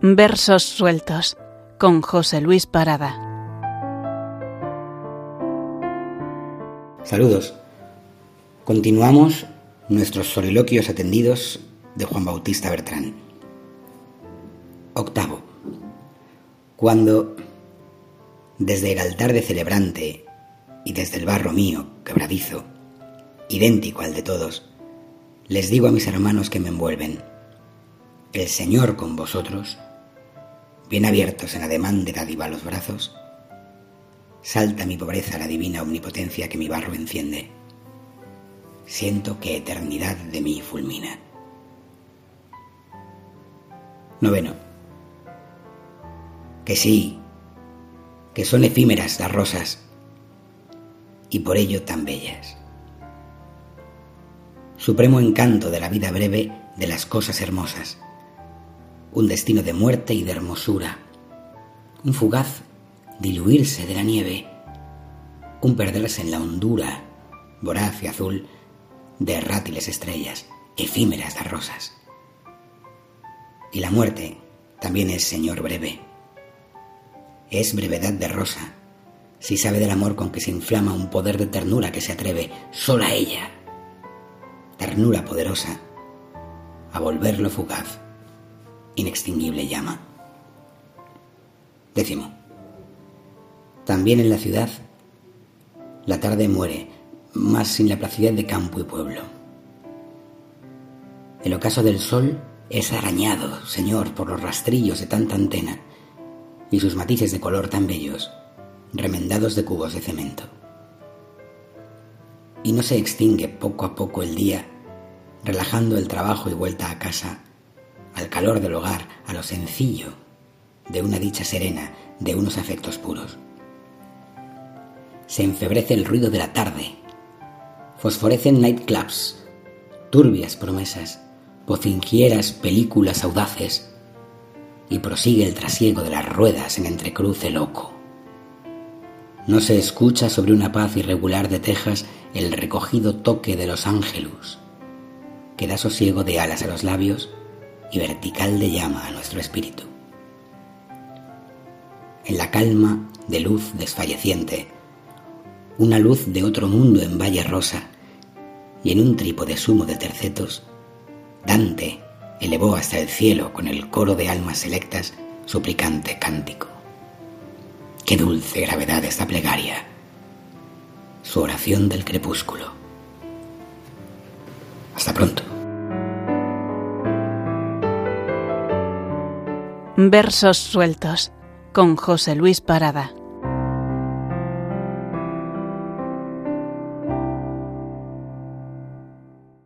Versos sueltos con José Luis Parada. Saludos. Continuamos nuestros soliloquios atendidos de Juan Bautista Bertrán. Octavo. Cuando, desde el altar de celebrante y desde el barro mío, quebradizo, idéntico al de todos, les digo a mis hermanos que me envuelven, el Señor con vosotros, bien abiertos en ademán de dádiva los brazos, salta mi pobreza la divina omnipotencia que mi barro enciende. Siento que eternidad de mí fulmina. Noveno. Que sí, que son efímeras las rosas y por ello tan bellas. Supremo encanto de la vida breve de las cosas hermosas un destino de muerte y de hermosura, un fugaz diluirse de la nieve, un perderse en la hondura voraz y azul de errátiles estrellas, efímeras de rosas. Y la muerte también es Señor breve. Es brevedad de rosa, si sabe del amor con que se inflama un poder de ternura que se atreve, sola ella, ternura poderosa, a volverlo fugaz inextinguible llama. Décimo. También en la ciudad, la tarde muere, más sin la placidez de campo y pueblo. El ocaso del sol es arañado, Señor, por los rastrillos de tanta antena y sus matices de color tan bellos, remendados de cubos de cemento. Y no se extingue poco a poco el día, relajando el trabajo y vuelta a casa al calor del hogar, a lo sencillo de una dicha serena, de unos afectos puros. Se enfebrece el ruido de la tarde, fosforecen nightclubs, turbias promesas, vocingieras películas audaces, y prosigue el trasiego de las ruedas en entrecruce loco. No se escucha sobre una paz irregular de tejas el recogido toque de los ángelus, que da sosiego de alas a los labios y vertical de llama a nuestro espíritu. En la calma de luz desfalleciente, una luz de otro mundo en valle rosa, y en un trípode sumo de tercetos, Dante elevó hasta el cielo con el coro de almas selectas suplicante cántico. Qué dulce gravedad esta plegaria, su oración del crepúsculo. Hasta pronto. Versos sueltos con José Luis Parada.